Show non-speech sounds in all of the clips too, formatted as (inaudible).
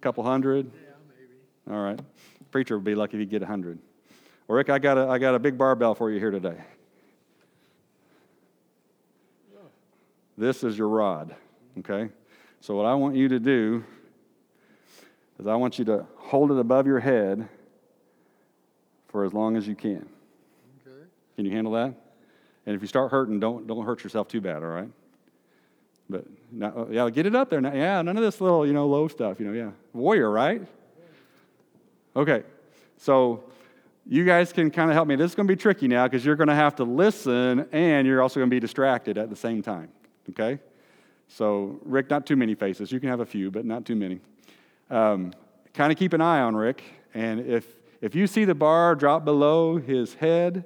A couple hundred? Yeah, maybe. All right. Preacher would be lucky if he get a hundred. Well, Rick, I got a, I got a big barbell for you here today. This is your rod, okay? So, what I want you to do is I want you to hold it above your head for as long as you can. Okay. Can you handle that? And if you start hurting, don't, don't hurt yourself too bad, all right? But now, yeah, get it up there. Now. Yeah, none of this little, you know, low stuff, you know, yeah. Warrior, right? Okay, so you guys can kind of help me. This is going to be tricky now because you're going to have to listen and you're also going to be distracted at the same time, okay? So, Rick, not too many faces. You can have a few, but not too many. Um, kind of keep an eye on Rick, and if, if you see the bar drop below his head,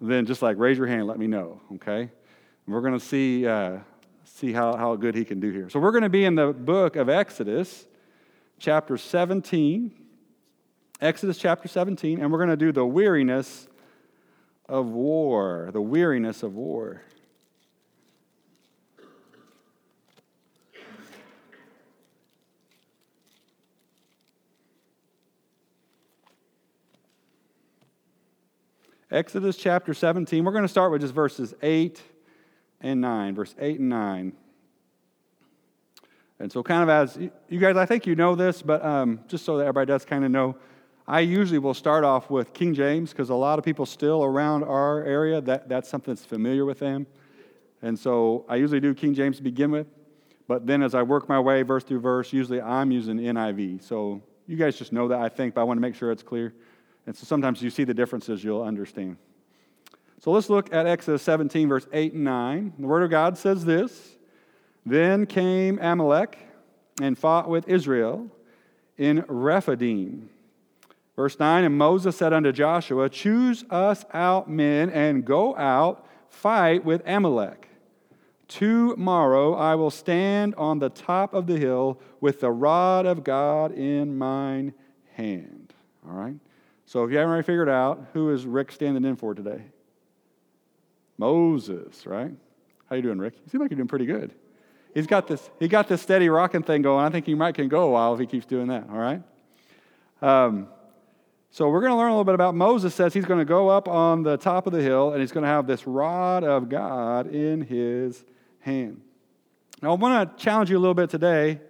then just like raise your hand, let me know, okay? We're going to see, uh, see how, how good he can do here. So, we're going to be in the book of Exodus, chapter 17. Exodus chapter 17, and we're going to do the weariness of war. The weariness of war. Exodus chapter 17. We're going to start with just verses 8 and 9. Verse 8 and 9. And so, kind of as you guys, I think you know this, but um, just so that everybody does kind of know, I usually will start off with King James because a lot of people still around our area, that, that's something that's familiar with them. And so I usually do King James to begin with. But then as I work my way verse through verse, usually I'm using NIV. So you guys just know that, I think, but I want to make sure it's clear. And so sometimes you see the differences, you'll understand. So let's look at Exodus 17, verse 8 and 9. The Word of God says this Then came Amalek and fought with Israel in Rephidim. Verse 9 And Moses said unto Joshua, Choose us out men and go out, fight with Amalek. Tomorrow I will stand on the top of the hill with the rod of God in mine hand. All right? So if you haven't already figured out, who is Rick standing in for today? Moses, right? How you doing, Rick? You seem like you're doing pretty good. He's got this, he got this steady rocking thing going. I think he might can go a while if he keeps doing that, all right? Um, so we're going to learn a little bit about Moses says he's going to go up on the top of the hill and he's going to have this rod of God in his hand. Now I want to challenge you a little bit today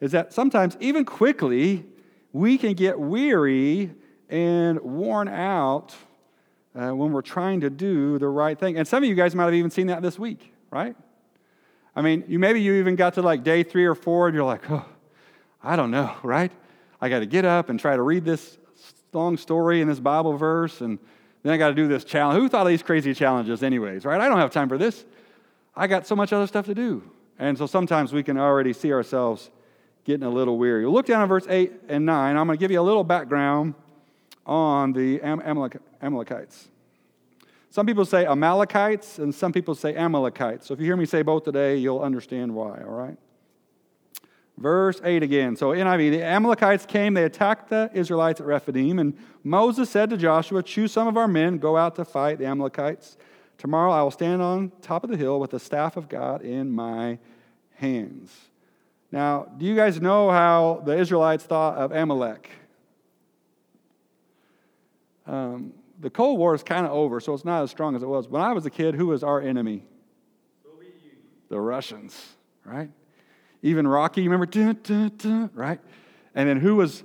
is that sometimes even quickly we can get weary and worn out uh, when we're trying to do the right thing. And some of you guys might have even seen that this week, right? I mean, you maybe you even got to like day three or four and you're like, oh, I don't know, (laughs) right? I got to get up and try to read this long story in this Bible verse, and then I got to do this challenge. Who thought of these crazy challenges, anyways, right? I don't have time for this. I got so much other stuff to do. And so sometimes we can already see ourselves getting a little weary. Look down at verse 8 and 9. I'm going to give you a little background on the Amalek- Amalekites. Some people say Amalekites, and some people say Amalekites. So if you hear me say both today, you'll understand why, all right? Verse 8 again. So NIV, the Amalekites came, they attacked the Israelites at Rephidim, and Moses said to Joshua, Choose some of our men, go out to fight the Amalekites. Tomorrow I will stand on top of the hill with the staff of God in my hands. Now, do you guys know how the Israelites thought of Amalek? Um, the Cold War is kind of over, so it's not as strong as it was. When I was a kid, who was our enemy? The Russians, right? Even Rocky, remember? Right? And then who was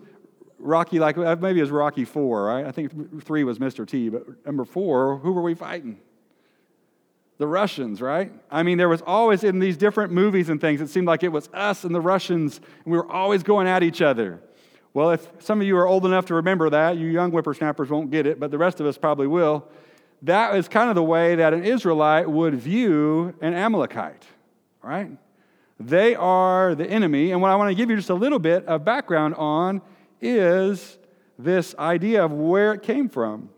Rocky like? Uh, maybe it was Rocky four, right? I think three was Mr. T, but number four, who were we fighting? The Russians, right? I mean, there was always in these different movies and things, it seemed like it was us and the Russians, and we were always going at each other. Well, if some of you are old enough to remember that, you young whippersnappers won't get it, but the rest of us probably will. That is kind of the way that an Israelite would view an Amalekite, right? They are the enemy. And what I want to give you just a little bit of background on is this idea of where it came from.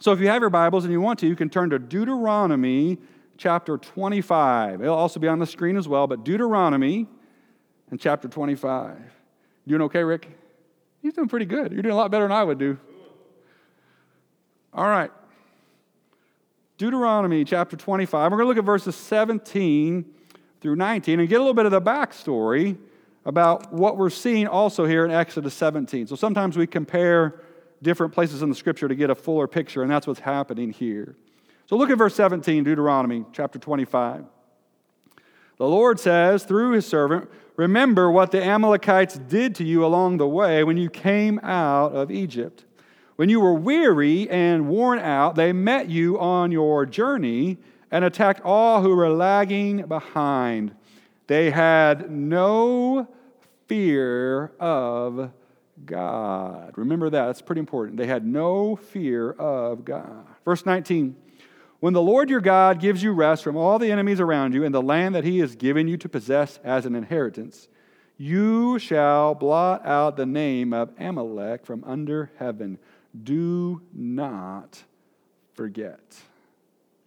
So if you have your Bibles and you want to, you can turn to Deuteronomy chapter 25. It'll also be on the screen as well, but Deuteronomy and chapter 25. Doing okay, Rick? He's doing pretty good. You're doing a lot better than I would do. All right. Deuteronomy chapter 25. We're going to look at verses 17 through 19 and get a little bit of the backstory about what we're seeing also here in Exodus 17. So sometimes we compare different places in the scripture to get a fuller picture, and that's what's happening here. So look at verse 17, Deuteronomy chapter 25. The Lord says through his servant, Remember what the Amalekites did to you along the way when you came out of Egypt. When you were weary and worn out, they met you on your journey and attacked all who were lagging behind. They had no fear of God. Remember that, that's pretty important. They had no fear of God. Verse 19 When the Lord your God gives you rest from all the enemies around you in the land that he has given you to possess as an inheritance, you shall blot out the name of Amalek from under heaven. Do not forget.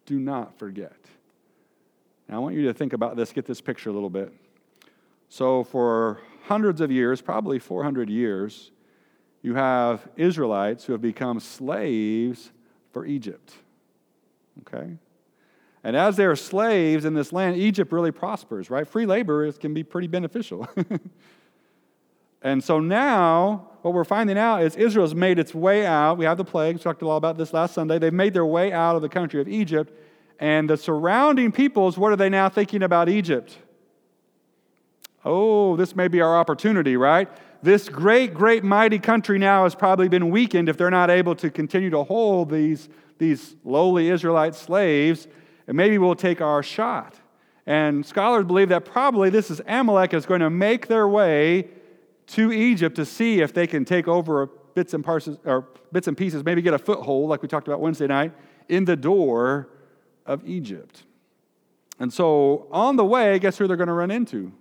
Do not forget. Now, I want you to think about this, get this picture a little bit. So, for hundreds of years, probably 400 years, you have Israelites who have become slaves for Egypt. Okay? And as they're slaves in this land, Egypt really prospers, right? Free labor is, can be pretty beneficial. (laughs) and so now, what we're finding out is Israel's made its way out. We have the plagues, talked a lot about this last Sunday. They've made their way out of the country of Egypt. And the surrounding peoples, what are they now thinking about Egypt? Oh, this may be our opportunity, right? This great, great, mighty country now has probably been weakened if they're not able to continue to hold these, these lowly Israelite slaves, and maybe we'll take our shot. And scholars believe that probably this is Amalek is going to make their way to Egypt to see if they can take over bits and parses or bits and pieces, maybe get a foothold, like we talked about Wednesday night, in the door of Egypt. And so on the way, guess who they're going to run into?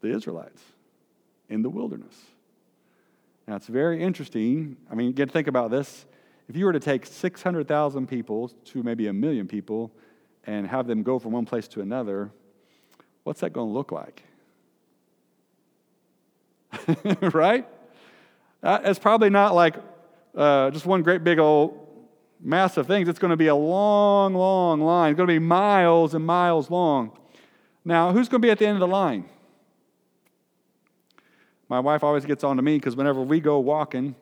the Israelites in the wilderness. Now, it's very interesting. I mean, get to think about this. If you were to take 600,000 people to maybe a million people and have them go from one place to another, what's that going to look like? (laughs) right? Uh, it's probably not like uh, just one great big old mass of things. It's going to be a long, long line. It's going to be miles and miles long. Now, who's going to be at the end of the line? My wife always gets on to me because whenever we go walking,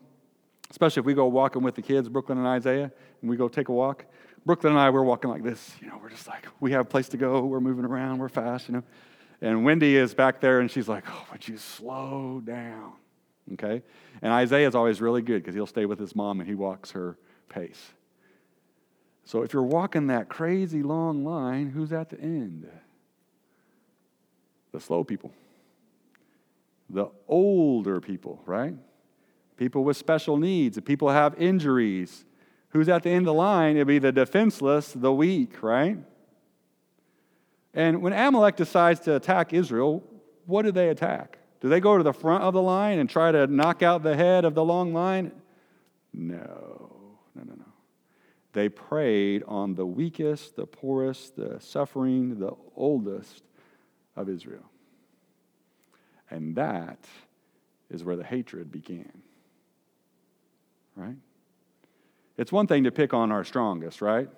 especially if we go walking with the kids, Brooklyn and Isaiah, and we go take a walk, Brooklyn and I, we're walking like this. You know, we're just like, we have a place to go. We're moving around. We're fast, you know. And Wendy is back there, and she's like, oh, would you slow down? Okay? And Isaiah's always really good because he'll stay with his mom and he walks her pace. So if you're walking that crazy long line, who's at the end? The slow people the older people, right? People with special needs, people have injuries. Who's at the end of the line? It'd be the defenseless, the weak, right? And when Amalek decides to attack Israel, what do they attack? Do they go to the front of the line and try to knock out the head of the long line? No, no, no, no. They preyed on the weakest, the poorest, the suffering, the oldest of Israel. And that is where the hatred began. Right? It's one thing to pick on our strongest, right?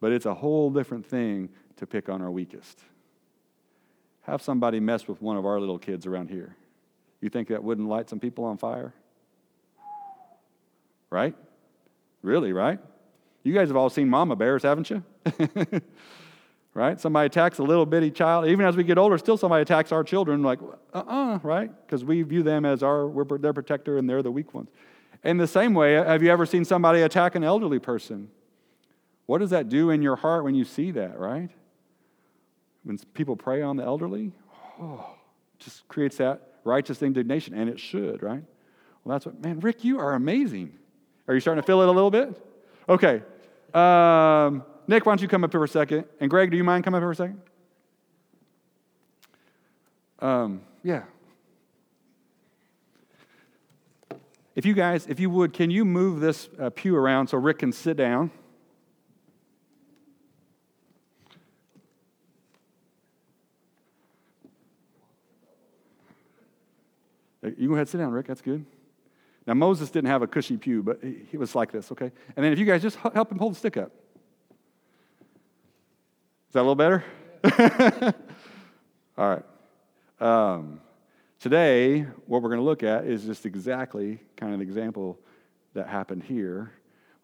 But it's a whole different thing to pick on our weakest. Have somebody mess with one of our little kids around here. You think that wouldn't light some people on fire? Right? Really, right? You guys have all seen mama bears, haven't you? (laughs) right? Somebody attacks a little bitty child. Even as we get older, still somebody attacks our children, like, uh uh-uh, uh right? Because we view them as our, we're their protector and they're the weak ones. In the same way, have you ever seen somebody attack an elderly person? What does that do in your heart when you see that, right? When people prey on the elderly, oh, just creates that righteous indignation, and it should, right? Well, that's what, man, Rick, you are amazing. Are you starting to feel it a little bit? Okay. Um, Nick, why don't you come up here for a second? And Greg, do you mind coming up here for a second? Um, yeah. If you guys, if you would, can you move this uh, pew around so Rick can sit down? You can go ahead sit down, Rick. That's good. Now, Moses didn't have a cushy pew, but he was like this, okay? And then if you guys just help him hold the stick up. Is that a little better? (laughs) All right. Um, today, what we're going to look at is just exactly kind of the example that happened here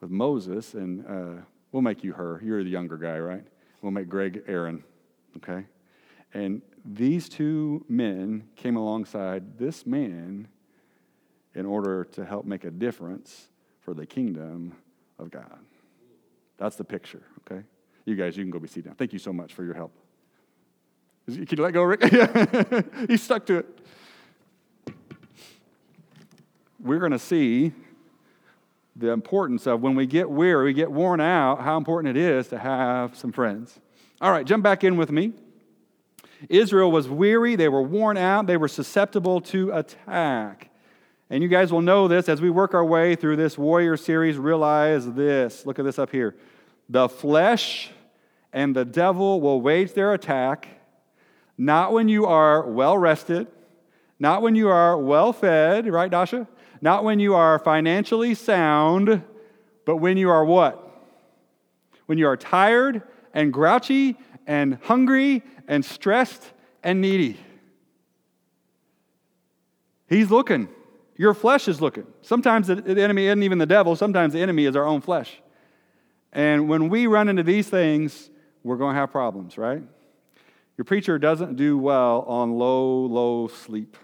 with Moses. And uh, we'll make you Hur. You're the younger guy, right? We'll make Greg Aaron, okay? And these two men came alongside this man in order to help make a difference for the kingdom of God. That's the picture, okay? You guys, you can go be seated down. Thank you so much for your help. Can you let go, Rick? (laughs) He's stuck to it. We're going to see the importance of when we get weary, we get worn out, how important it is to have some friends. All right, jump back in with me. Israel was weary, they were worn out, they were susceptible to attack. And you guys will know this as we work our way through this warrior series. Realize this. Look at this up here. The flesh and the devil will wage their attack not when you are well rested, not when you are well fed, right, Dasha? Not when you are financially sound, but when you are what? When you are tired and grouchy and hungry and stressed and needy. He's looking. Your flesh is looking. Sometimes the enemy isn't even the devil, sometimes the enemy is our own flesh. And when we run into these things, we're going to have problems, right? Your preacher doesn't do well on low, low sleep.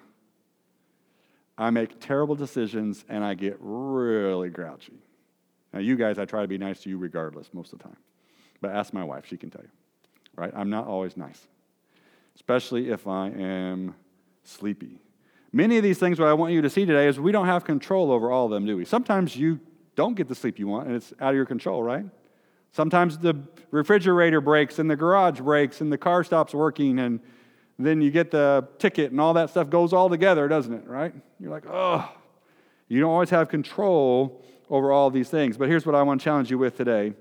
I make terrible decisions and I get really grouchy. Now, you guys, I try to be nice to you regardless most of the time. But ask my wife, she can tell you. Right? I'm not always nice, especially if I am sleepy. Many of these things, what I want you to see today is we don't have control over all of them, do we? Sometimes you don't get the sleep you want and it's out of your control, right? Sometimes the refrigerator breaks and the garage breaks and the car stops working and then you get the ticket and all that stuff goes all together, doesn't it, right? You're like, oh, you don't always have control over all these things. But here's what I want to challenge you with today.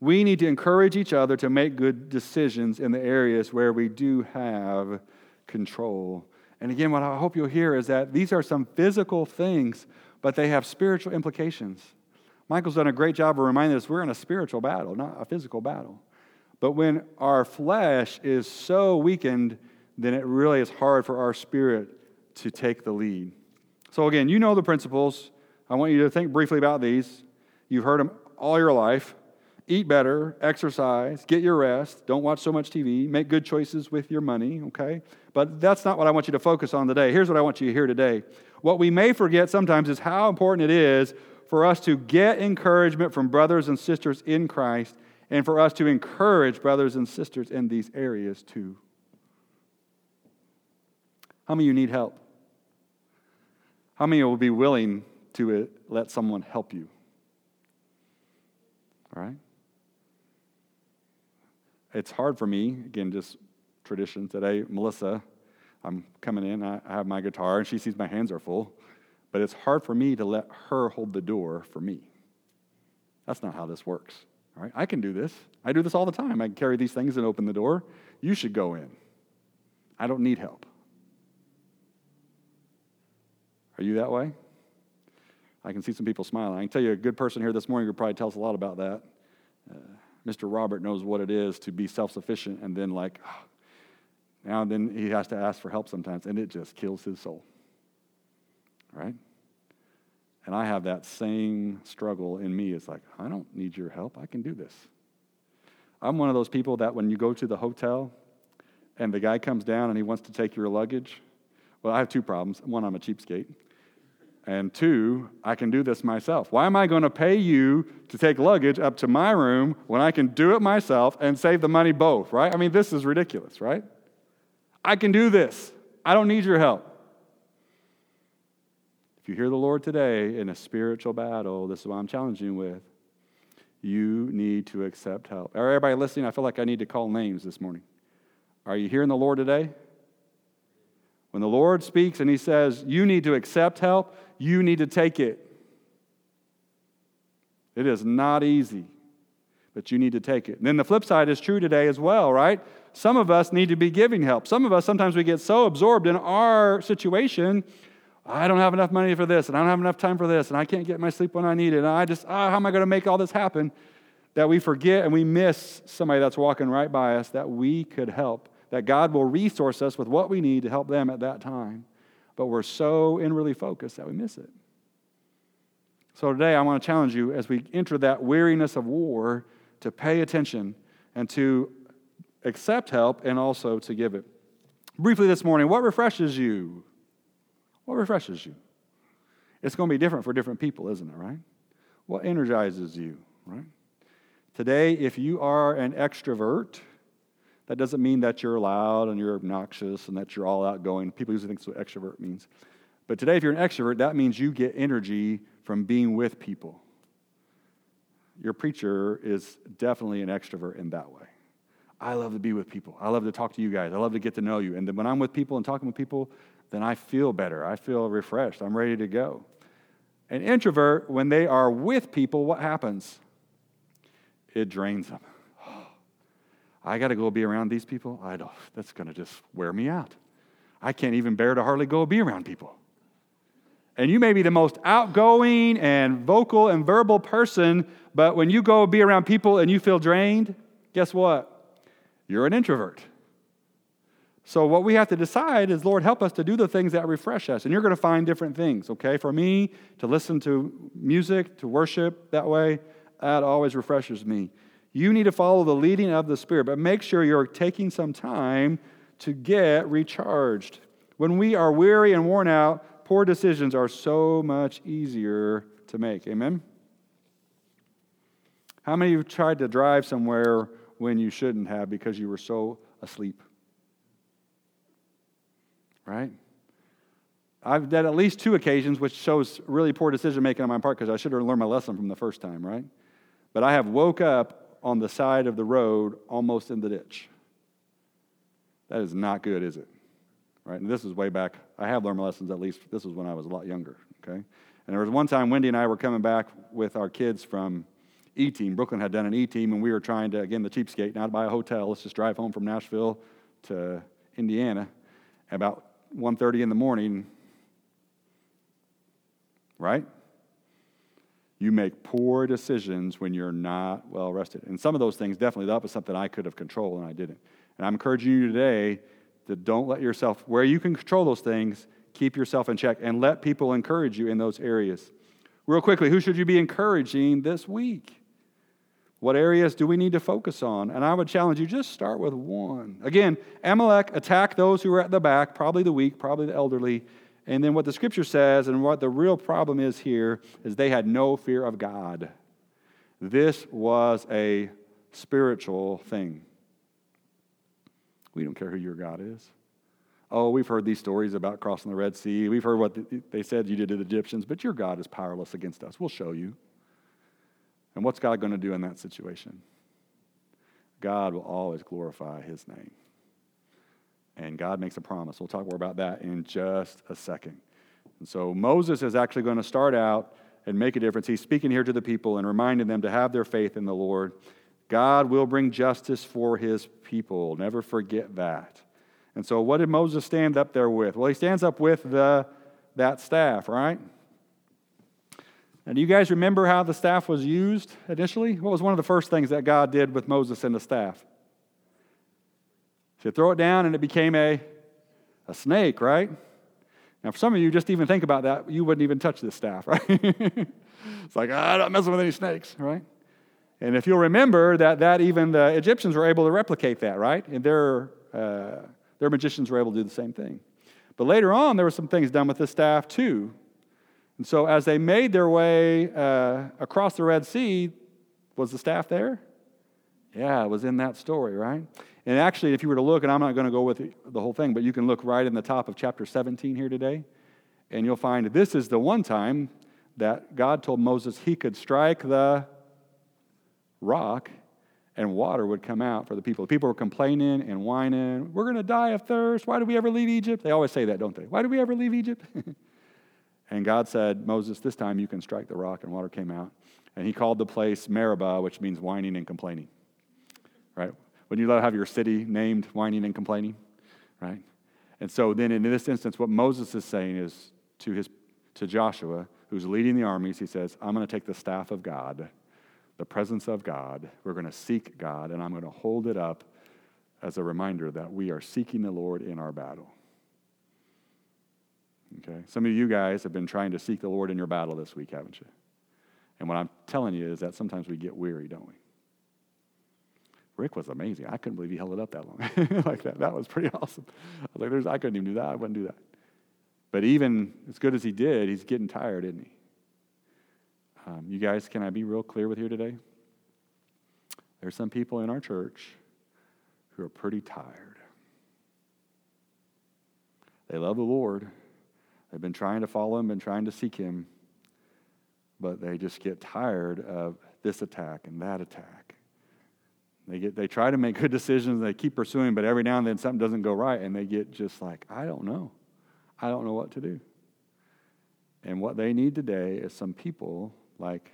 We need to encourage each other to make good decisions in the areas where we do have control. And again, what I hope you'll hear is that these are some physical things, but they have spiritual implications. Michael's done a great job of reminding us we're in a spiritual battle, not a physical battle. But when our flesh is so weakened, then it really is hard for our spirit to take the lead. So, again, you know the principles. I want you to think briefly about these. You've heard them all your life. Eat better, exercise, get your rest, don't watch so much TV, make good choices with your money, okay? But that's not what I want you to focus on today. Here's what I want you to hear today. What we may forget sometimes is how important it is for us to get encouragement from brothers and sisters in Christ and for us to encourage brothers and sisters in these areas too. How many of you need help? How many will be willing to uh, let someone help you? All right? It's hard for me, again, just tradition today. Melissa, I'm coming in, I have my guitar, and she sees my hands are full, but it's hard for me to let her hold the door for me. That's not how this works. All right, I can do this. I do this all the time. I can carry these things and open the door. You should go in. I don't need help. Are you that way? I can see some people smiling. I can tell you a good person here this morning who probably tells a lot about that. Uh, Mr. Robert knows what it is to be self sufficient and then, like, oh, (sighs) now and then he has to ask for help sometimes, and it just kills his soul. Right? And I have that same struggle in me. It's like, I don't need your help. I can do this. I'm one of those people that when you go to the hotel and the guy comes down and he wants to take your luggage, well, I have two problems. One, I'm a cheapskate. And two, I can do this myself. Why am I going to pay you to take luggage up to my room when I can do it myself and save the money both, right? I mean, this is ridiculous, right? I can do this. I don't need your help. If you hear the Lord today in a spiritual battle, this is what I'm challenging you with. You need to accept help. Everybody listening, I feel like I need to call names this morning. Are you hearing the Lord today? When the Lord speaks and He says, You need to accept help, you need to take it. It is not easy, but you need to take it. And then the flip side is true today as well, right? Some of us need to be giving help. Some of us, sometimes we get so absorbed in our situation I don't have enough money for this, and I don't have enough time for this, and I can't get my sleep when I need it, and I just, oh, how am I going to make all this happen? That we forget and we miss somebody that's walking right by us that we could help, that God will resource us with what we need to help them at that time. But we're so inwardly focused that we miss it. So today, I want to challenge you as we enter that weariness of war to pay attention and to accept help and also to give it. Briefly this morning, what refreshes you? What refreshes you? It's going to be different for different people, isn't it, right? What energizes you, right? Today, if you are an extrovert, that doesn't mean that you're loud and you're obnoxious and that you're all outgoing. People usually think that's what extrovert means. But today, if you're an extrovert, that means you get energy from being with people. Your preacher is definitely an extrovert in that way. I love to be with people. I love to talk to you guys. I love to get to know you. And when I'm with people and talking with people, then I feel better. I feel refreshed. I'm ready to go. An introvert, when they are with people, what happens? It drains them. (gasps) I got to go be around these people. I don't, that's going to just wear me out. I can't even bear to hardly go be around people. And you may be the most outgoing and vocal and verbal person, but when you go be around people and you feel drained, guess what? You're an introvert. So, what we have to decide is, Lord, help us to do the things that refresh us. And you're going to find different things, okay? For me, to listen to music, to worship that way, that always refreshes me. You need to follow the leading of the Spirit, but make sure you're taking some time to get recharged. When we are weary and worn out, poor decisions are so much easier to make. Amen? How many of you tried to drive somewhere when you shouldn't have because you were so asleep. Right? I've had at least two occasions, which shows really poor decision making on my part because I should have learned my lesson from the first time, right? But I have woke up on the side of the road almost in the ditch. That is not good, is it? Right? And this is way back. I have learned my lessons at least. This was when I was a lot younger, okay? And there was one time Wendy and I were coming back with our kids from E team. Brooklyn had done an E team, and we were trying to, again, the cheapskate, not buy a hotel. Let's just drive home from Nashville to Indiana. About 1.30 in the morning, right? You make poor decisions when you're not well rested. And some of those things, definitely, that was something I could have controlled, and I didn't. And I'm encouraging you today to don't let yourself, where you can control those things, keep yourself in check and let people encourage you in those areas. Real quickly, who should you be encouraging this week? What areas do we need to focus on? And I would challenge you just start with one. Again, Amalek attacked those who were at the back, probably the weak, probably the elderly. And then what the scripture says, and what the real problem is here, is they had no fear of God. This was a spiritual thing. We don't care who your God is. Oh, we've heard these stories about crossing the Red Sea. We've heard what they said you did to the Egyptians, but your God is powerless against us. We'll show you. And what's God going to do in that situation? God will always glorify his name. And God makes a promise. We'll talk more about that in just a second. And so Moses is actually going to start out and make a difference. He's speaking here to the people and reminding them to have their faith in the Lord. God will bring justice for his people. Never forget that. And so, what did Moses stand up there with? Well, he stands up with the, that staff, right? Now, do you guys remember how the staff was used initially? What was one of the first things that God did with Moses and the staff? So throw it down and it became a, a snake, right? Now, for some of you, just even think about that, you wouldn't even touch this staff, (laughs) right? it's like, ah, I'm not messing with any snakes, right? And if you'll remember that, that even the Egyptians were able to replicate that, right? And their, uh, their magicians were able to do the same thing. But later on, there were some things done with the staff too. And so, as they made their way uh, across the Red Sea, was the staff there? Yeah, it was in that story, right? And actually, if you were to look, and I'm not going to go with the whole thing, but you can look right in the top of chapter 17 here today, and you'll find this is the one time that God told Moses he could strike the rock and water would come out for the people. The people were complaining and whining, We're going to die of thirst. Why did we ever leave Egypt? They always say that, don't they? Why did we ever leave Egypt? (laughs) And God said, Moses, this time you can strike the rock, and water came out. And he called the place Meribah, which means whining and complaining. Right? Wouldn't you love to have your city named whining and complaining? Right? And so then in this instance, what Moses is saying is to his to Joshua, who's leading the armies, he says, I'm going to take the staff of God, the presence of God. We're going to seek God, and I'm going to hold it up as a reminder that we are seeking the Lord in our battle. Okay? Some of you guys have been trying to seek the Lord in your battle this week, haven't you? And what I'm telling you is that sometimes we get weary, don't we? Rick was amazing. I couldn't believe he held it up that long (laughs) like that. That was pretty (laughs) awesome. I was like, There's, I couldn't even do that. I wouldn't do that. But even as good as he did, he's getting tired, isn't he? Um, you guys, can I be real clear with you today? There's some people in our church who are pretty tired. They love the Lord. They've been trying to follow him, been trying to seek him, but they just get tired of this attack and that attack. They, get, they try to make good decisions, they keep pursuing, but every now and then something doesn't go right, and they get just like, I don't know. I don't know what to do. And what they need today is some people like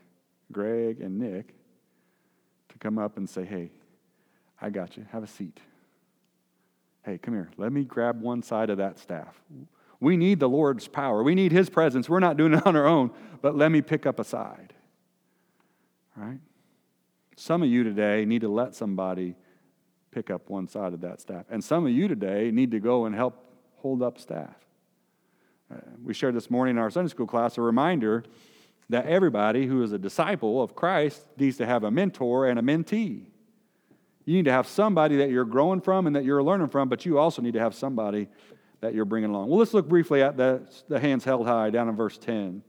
Greg and Nick to come up and say, Hey, I got you. Have a seat. Hey, come here. Let me grab one side of that staff. We need the Lord's power. We need His presence. We're not doing it on our own, but let me pick up a side. Right? Some of you today need to let somebody pick up one side of that staff. And some of you today need to go and help hold up staff. Uh, we shared this morning in our Sunday school class a reminder that everybody who is a disciple of Christ needs to have a mentor and a mentee. You need to have somebody that you're growing from and that you're learning from, but you also need to have somebody that you're bringing along. Well, let's look briefly at the, the hands held high down in verse 10.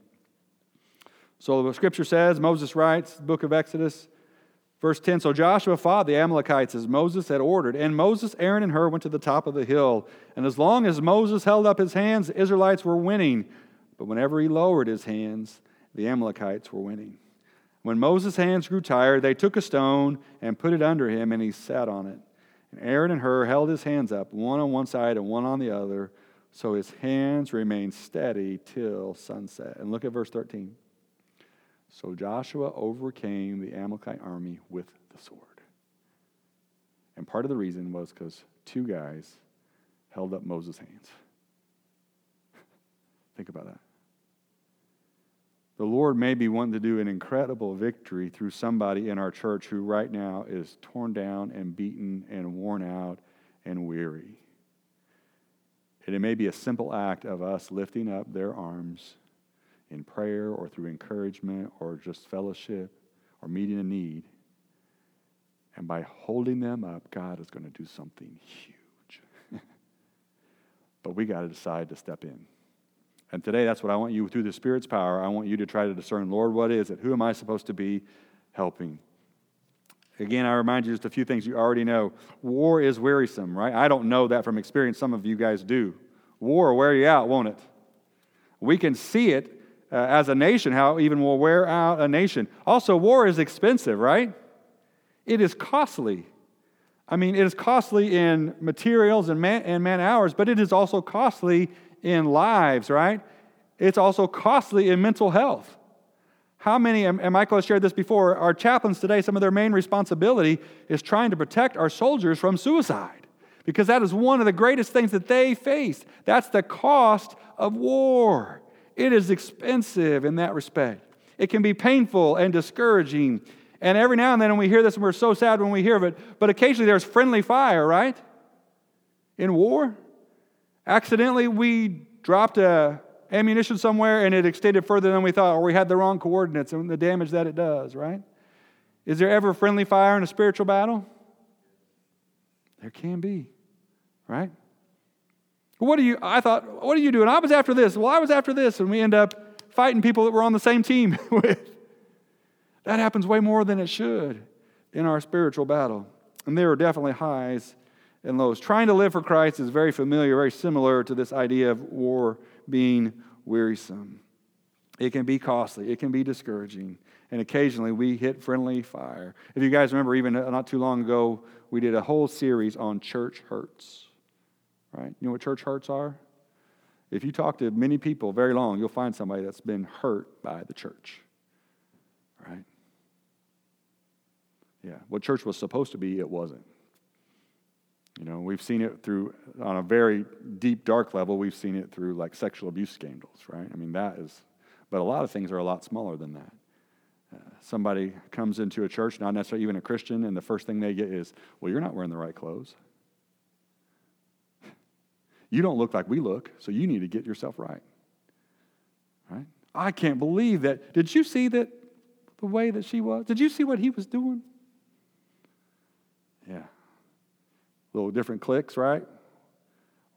So the scripture says, Moses writes, book of Exodus, verse 10 So Joshua fought the Amalekites as Moses had ordered, and Moses, Aaron, and Hur went to the top of the hill. And as long as Moses held up his hands, the Israelites were winning. But whenever he lowered his hands, the Amalekites were winning. When Moses' hands grew tired, they took a stone and put it under him, and he sat on it. And Aaron and Hur held his hands up, one on one side and one on the other, so his hands remained steady till sunset. And look at verse 13. So Joshua overcame the Amalekite army with the sword. And part of the reason was because two guys held up Moses' hands. (laughs) Think about that. The Lord may be wanting to do an incredible victory through somebody in our church who right now is torn down and beaten and worn out and weary. And it may be a simple act of us lifting up their arms in prayer or through encouragement or just fellowship or meeting a need. And by holding them up, God is going to do something huge. (laughs) but we got to decide to step in. And today, that's what I want you, through the Spirit's power, I want you to try to discern Lord, what is it? Who am I supposed to be helping? Again, I remind you just a few things you already know. War is wearisome, right? I don't know that from experience. Some of you guys do. War will wear you out, won't it? We can see it uh, as a nation, how even will wear out a nation. Also, war is expensive, right? It is costly. I mean, it is costly in materials and man, and man hours, but it is also costly in lives, right? It's also costly in mental health. How many, and Michael has shared this before, our chaplains today, some of their main responsibility is trying to protect our soldiers from suicide because that is one of the greatest things that they face. That's the cost of war. It is expensive in that respect. It can be painful and discouraging. And every now and then, we hear this, and we're so sad when we hear of it, but occasionally there's friendly fire, right? In war. Accidentally, we dropped a ammunition somewhere and it extended further than we thought, or we had the wrong coordinates and the damage that it does, right? Is there ever friendly fire in a spiritual battle? There can be, right? What do you, I thought, what are you doing? I was after this. Well, I was after this. And we end up fighting people that we're on the same team (laughs) with. That happens way more than it should in our spiritual battle. And there are definitely highs and lows. Trying to live for Christ is very familiar, very similar to this idea of war being wearisome. It can be costly, it can be discouraging, and occasionally we hit friendly fire. If you guys remember, even not too long ago, we did a whole series on church hurts. Right? You know what church hurts are? If you talk to many people very long, you'll find somebody that's been hurt by the church. Right? Yeah. What church was supposed to be, it wasn't. You know, we've seen it through, on a very deep, dark level, we've seen it through like sexual abuse scandals, right? I mean, that is, but a lot of things are a lot smaller than that. Uh, somebody comes into a church, not necessarily even a Christian, and the first thing they get is, well, you're not wearing the right clothes. (laughs) You don't look like we look, so you need to get yourself right. Right? I can't believe that. Did you see that the way that she was? Did you see what he was doing? Yeah. Little different clicks, right?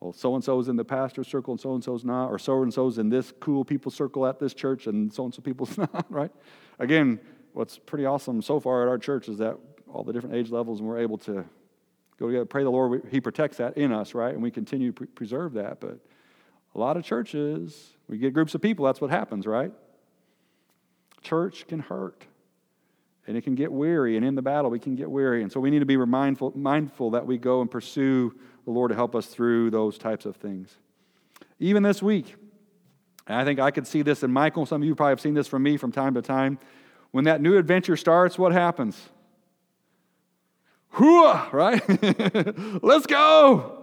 Well, so and so's in the pastor's circle and so and so's not, or so and so's in this cool people circle at this church and so and so people's (laughs) not, right? Again, what's pretty awesome so far at our church is that all the different age levels and we're able to go together. Pray the Lord, He protects that in us, right? And we continue to pre- preserve that. But a lot of churches, we get groups of people, that's what happens, right? Church can hurt and it can get weary, and in the battle, we can get weary. And so we need to be mindful, mindful that we go and pursue the Lord to help us through those types of things. Even this week, and I think I could see this in Michael, some of you probably have seen this from me from time to time. When that new adventure starts, what happens? Hooah, right? (laughs) Let's go.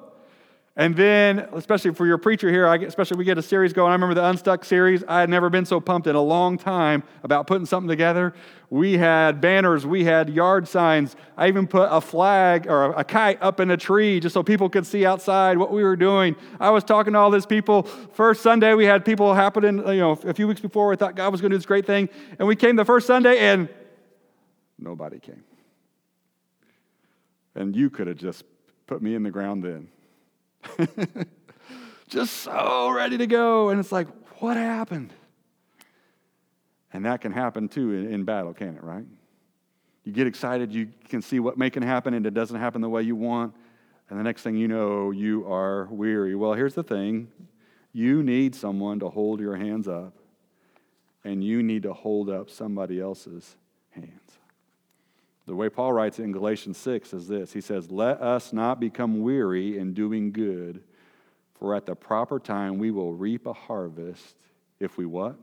And then, especially for your preacher here, I, especially we get a series going. I remember the Unstuck series. I had never been so pumped in a long time about putting something together. We had banners, we had yard signs. I even put a flag or a kite up in a tree just so people could see outside what we were doing. I was talking to all these people. First Sunday, we had people happening, you know, a few weeks before. We thought God was going to do this great thing. And we came the first Sunday and nobody came. And you could have just put me in the ground then. (laughs) just so ready to go. And it's like, what happened? And that can happen too in, in, battle, can it, right? You get excited, you can see what may can happen, and it doesn't happen the way you want. And the next thing you know, you are weary. Well, here's the thing you need someone to hold your hands up, and you need to hold up somebody else's hands. The way Paul writes it in Galatians 6 is this He says, Let us not become weary in doing good, for at the proper time we will reap a harvest if we what?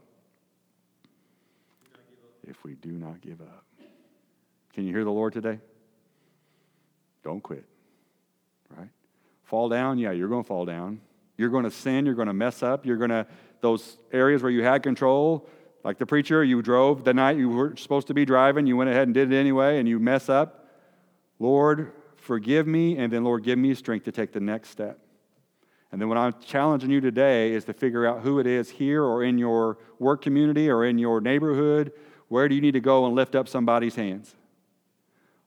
If we do not give up. Can you hear the Lord today? Don't quit, right? Fall down? Yeah, you're going to fall down. You're going to sin. You're going to mess up. You're going to, those areas where you had control, like the preacher, you drove the night you were supposed to be driving, you went ahead and did it anyway, and you mess up. Lord, forgive me, and then, Lord, give me strength to take the next step. And then, what I'm challenging you today is to figure out who it is here or in your work community or in your neighborhood. Where do you need to go and lift up somebody's hands?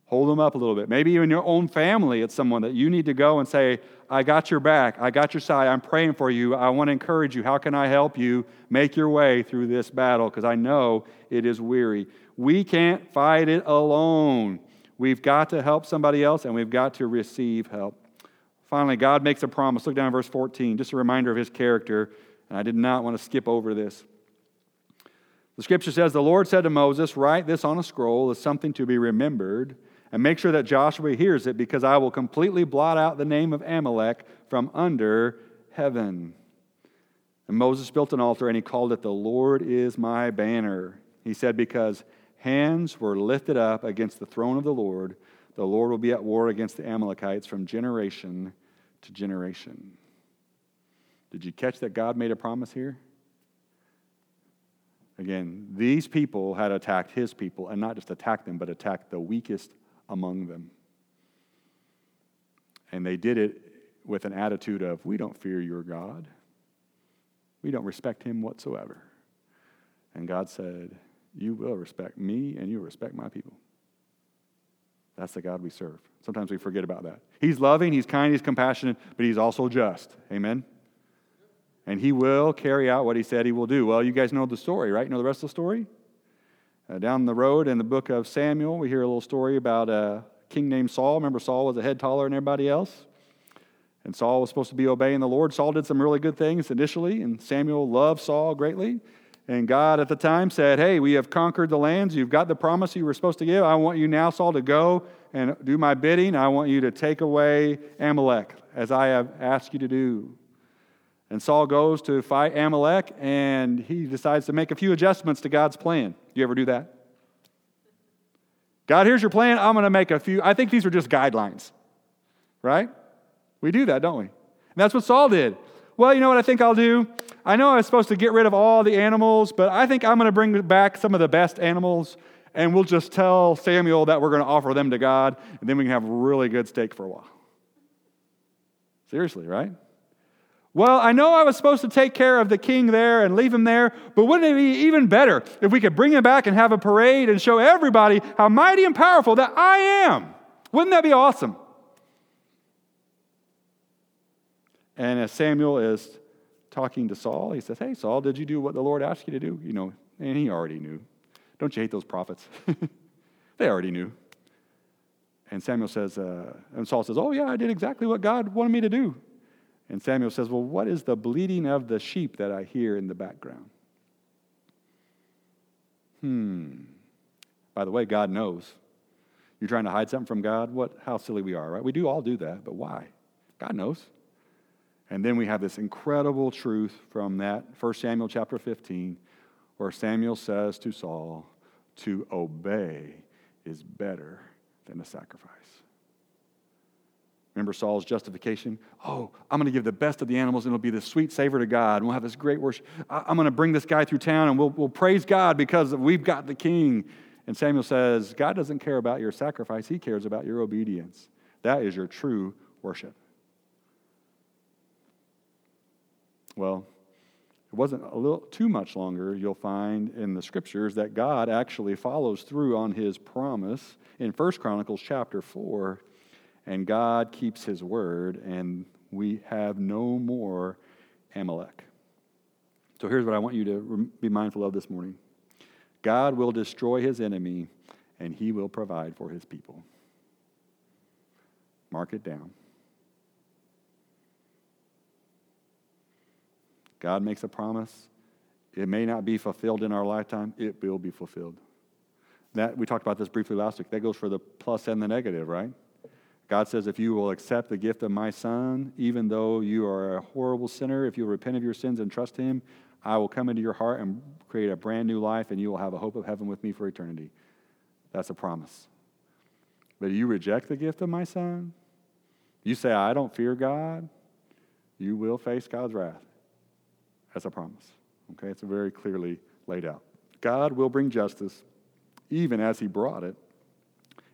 Hold them up a little bit. Maybe even your own family, it's someone that you need to go and say, I got your back. I got your side. I'm praying for you. I want to encourage you. How can I help you make your way through this battle? Because I know it is weary. We can't fight it alone. We've got to help somebody else and we've got to receive help. Finally, God makes a promise. Look down verse 14, just a reminder of his character. And I did not want to skip over this. The scripture says, The Lord said to Moses, Write this on a scroll as something to be remembered and make sure that Joshua hears it because I will completely blot out the name of Amalek from under heaven. And Moses built an altar and he called it, The Lord is my banner. He said, Because hands were lifted up against the throne of the Lord, the Lord will be at war against the Amalekites from generation to generation. Did you catch that God made a promise here? Again, these people had attacked his people, and not just attacked them, but attacked the weakest among them. And they did it with an attitude of, We don't fear your God. We don't respect him whatsoever. And God said, You will respect me and you will respect my people. That's the God we serve. Sometimes we forget about that. He's loving, he's kind, he's compassionate, but he's also just. Amen? And he will carry out what he said he will do. Well, you guys know the story, right? You know the rest of the story? Uh, down the road in the book of Samuel, we hear a little story about a king named Saul. Remember, Saul was a head taller than everybody else? And Saul was supposed to be obeying the Lord. Saul did some really good things initially, and Samuel loved Saul greatly. And God at the time said, Hey, we have conquered the lands. You've got the promise you were supposed to give. I want you now, Saul, to go and do my bidding. I want you to take away Amalek as I have asked you to do. And Saul goes to fight Amalek, and he decides to make a few adjustments to God's plan. You ever do that? God, here's your plan. I'm going to make a few. I think these are just guidelines, right? We do that, don't we? And that's what Saul did. Well, you know what I think I'll do? I know I was supposed to get rid of all the animals, but I think I'm going to bring back some of the best animals, and we'll just tell Samuel that we're going to offer them to God, and then we can have really good steak for a while. Seriously, right? Well, I know I was supposed to take care of the king there and leave him there, but wouldn't it be even better if we could bring him back and have a parade and show everybody how mighty and powerful that I am? Wouldn't that be awesome? And as Samuel is talking to Saul, he says, Hey, Saul, did you do what the Lord asked you to do? You know, and he already knew. Don't you hate those prophets? (laughs) they already knew. And Samuel says, uh, and Saul says, Oh, yeah, I did exactly what God wanted me to do. And Samuel says, Well, what is the bleating of the sheep that I hear in the background? Hmm. By the way, God knows. You're trying to hide something from God? What how silly we are, right? We do all do that, but why? God knows. And then we have this incredible truth from that 1 Samuel chapter 15, where Samuel says to Saul, To obey is better than a sacrifice. Remember Saul's justification? Oh, I'm going to give the best of the animals and it'll be the sweet savor to God. And we'll have this great worship. I'm going to bring this guy through town and we'll, we'll praise God because we've got the king. And Samuel says, God doesn't care about your sacrifice, He cares about your obedience. That is your true worship. Well, it wasn't a little too much longer, you'll find in the scriptures that God actually follows through on his promise in 1 Chronicles chapter 4 and God keeps his word, and we have no more Amalek. So here's what I want you to be mindful of this morning God will destroy his enemy, and he will provide for his people. Mark it down. God makes a promise. It may not be fulfilled in our lifetime, it will be fulfilled. That we talked about this briefly last week. That goes for the plus and the negative, right? God says, if you will accept the gift of my son, even though you are a horrible sinner, if you repent of your sins and trust him, I will come into your heart and create a brand new life, and you will have a hope of heaven with me for eternity. That's a promise. But you reject the gift of my son, you say, I don't fear God, you will face God's wrath. That's a promise. Okay, it's very clearly laid out. God will bring justice, even as he brought it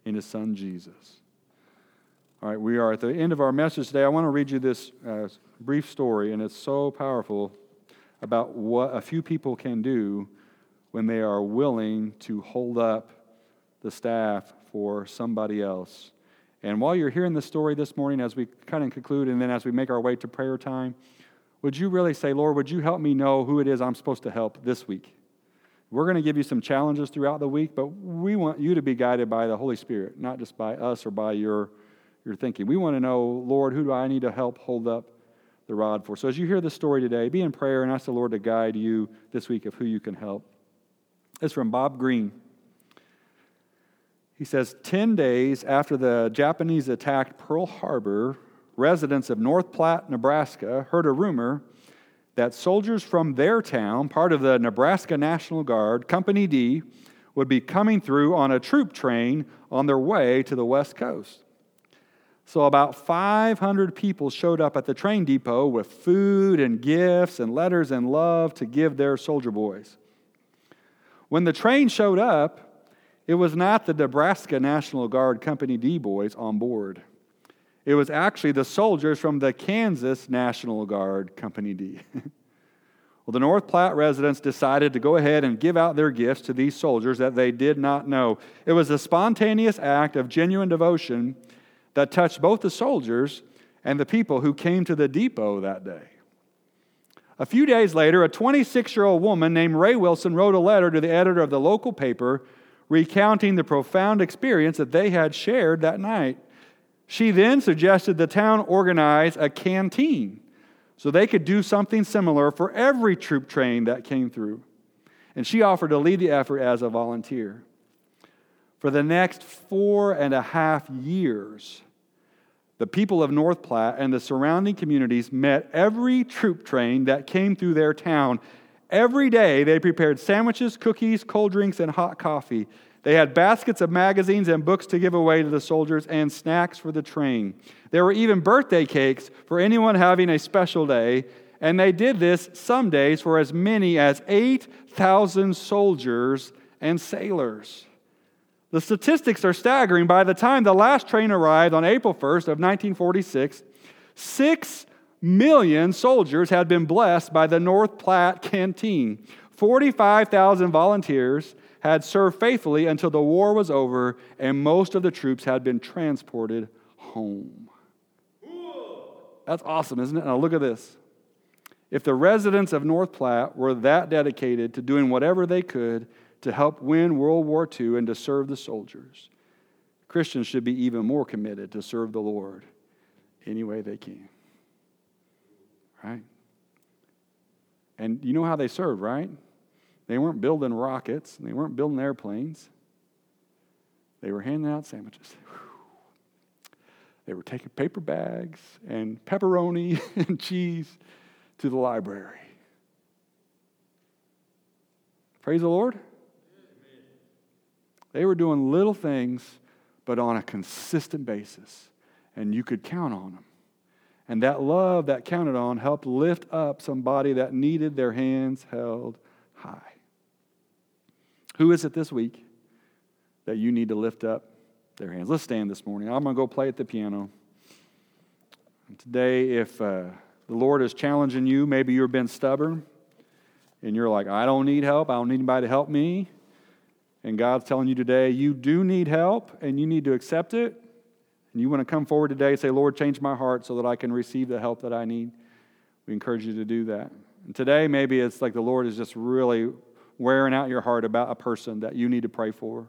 in his son Jesus. All right, we are at the end of our message today. I want to read you this uh, brief story, and it's so powerful about what a few people can do when they are willing to hold up the staff for somebody else. And while you're hearing the story this morning, as we kind of conclude, and then as we make our way to prayer time, would you really say, Lord, would you help me know who it is I'm supposed to help this week? We're going to give you some challenges throughout the week, but we want you to be guided by the Holy Spirit, not just by us or by your you're thinking. We want to know, Lord, who do I need to help hold up the rod for? So as you hear this story today, be in prayer and ask the Lord to guide you this week of who you can help. It's from Bob Greene. He says 10 days after the Japanese attacked Pearl Harbor, residents of North Platte, Nebraska, heard a rumor that soldiers from their town, part of the Nebraska National Guard, Company D, would be coming through on a troop train on their way to the West Coast. So, about 500 people showed up at the train depot with food and gifts and letters and love to give their soldier boys. When the train showed up, it was not the Nebraska National Guard Company D boys on board. It was actually the soldiers from the Kansas National Guard Company D. (laughs) well, the North Platte residents decided to go ahead and give out their gifts to these soldiers that they did not know. It was a spontaneous act of genuine devotion that touched both the soldiers and the people who came to the depot that day. A few days later, a 26 year old woman named Rae Wilson wrote a letter to the editor of the local paper recounting the profound experience that they had shared that night. She then suggested the town organize a canteen so they could do something similar for every troop train that came through. And she offered to lead the effort as a volunteer. For the next four and a half years, the people of North Platte and the surrounding communities met every troop train that came through their town. Every day, they prepared sandwiches, cookies, cold drinks, and hot coffee. They had baskets of magazines and books to give away to the soldiers and snacks for the train. There were even birthday cakes for anyone having a special day, and they did this some days for as many as 8,000 soldiers and sailors. The statistics are staggering. By the time the last train arrived on April 1st of 1946, 6 million soldiers had been blessed by the North Platte Canteen. 45,000 volunteers had served faithfully until the war was over, and most of the troops had been transported home. That's awesome, isn't it? Now, look at this. If the residents of North Platte were that dedicated to doing whatever they could to help win World War II and to serve the soldiers, Christians should be even more committed to serve the Lord any way they can. Right? And you know how they served, right? They weren't building rockets, they weren't building airplanes. They were handing out sandwiches. They were taking paper bags and pepperoni (laughs) and cheese to the library. Praise the Lord. They were doing little things, but on a consistent basis, and you could count on them. And that love that counted on helped lift up somebody that needed their hands held high. Who is it this week that you need to lift up their hands? Let's stand this morning. I'm going to go play at the piano. And today, if uh, the Lord is challenging you, maybe you've been stubborn and you're like, I don't need help, I don't need anybody to help me. And God's telling you today, you do need help and you need to accept it. And you want to come forward today and say, Lord, change my heart so that I can receive the help that I need. We encourage you to do that. And today, maybe it's like the Lord is just really wearing out your heart about a person that you need to pray for.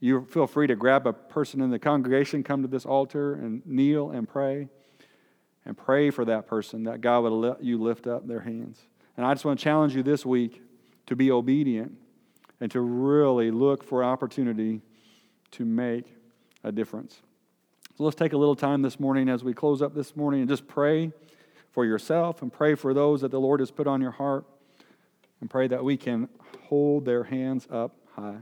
You feel free to grab a person in the congregation, come to this altar, and kneel and pray. And pray for that person that God would let you lift up their hands. And I just want to challenge you this week to be obedient and to really look for opportunity to make a difference. So let's take a little time this morning as we close up this morning and just pray for yourself and pray for those that the Lord has put on your heart and pray that we can hold their hands up high.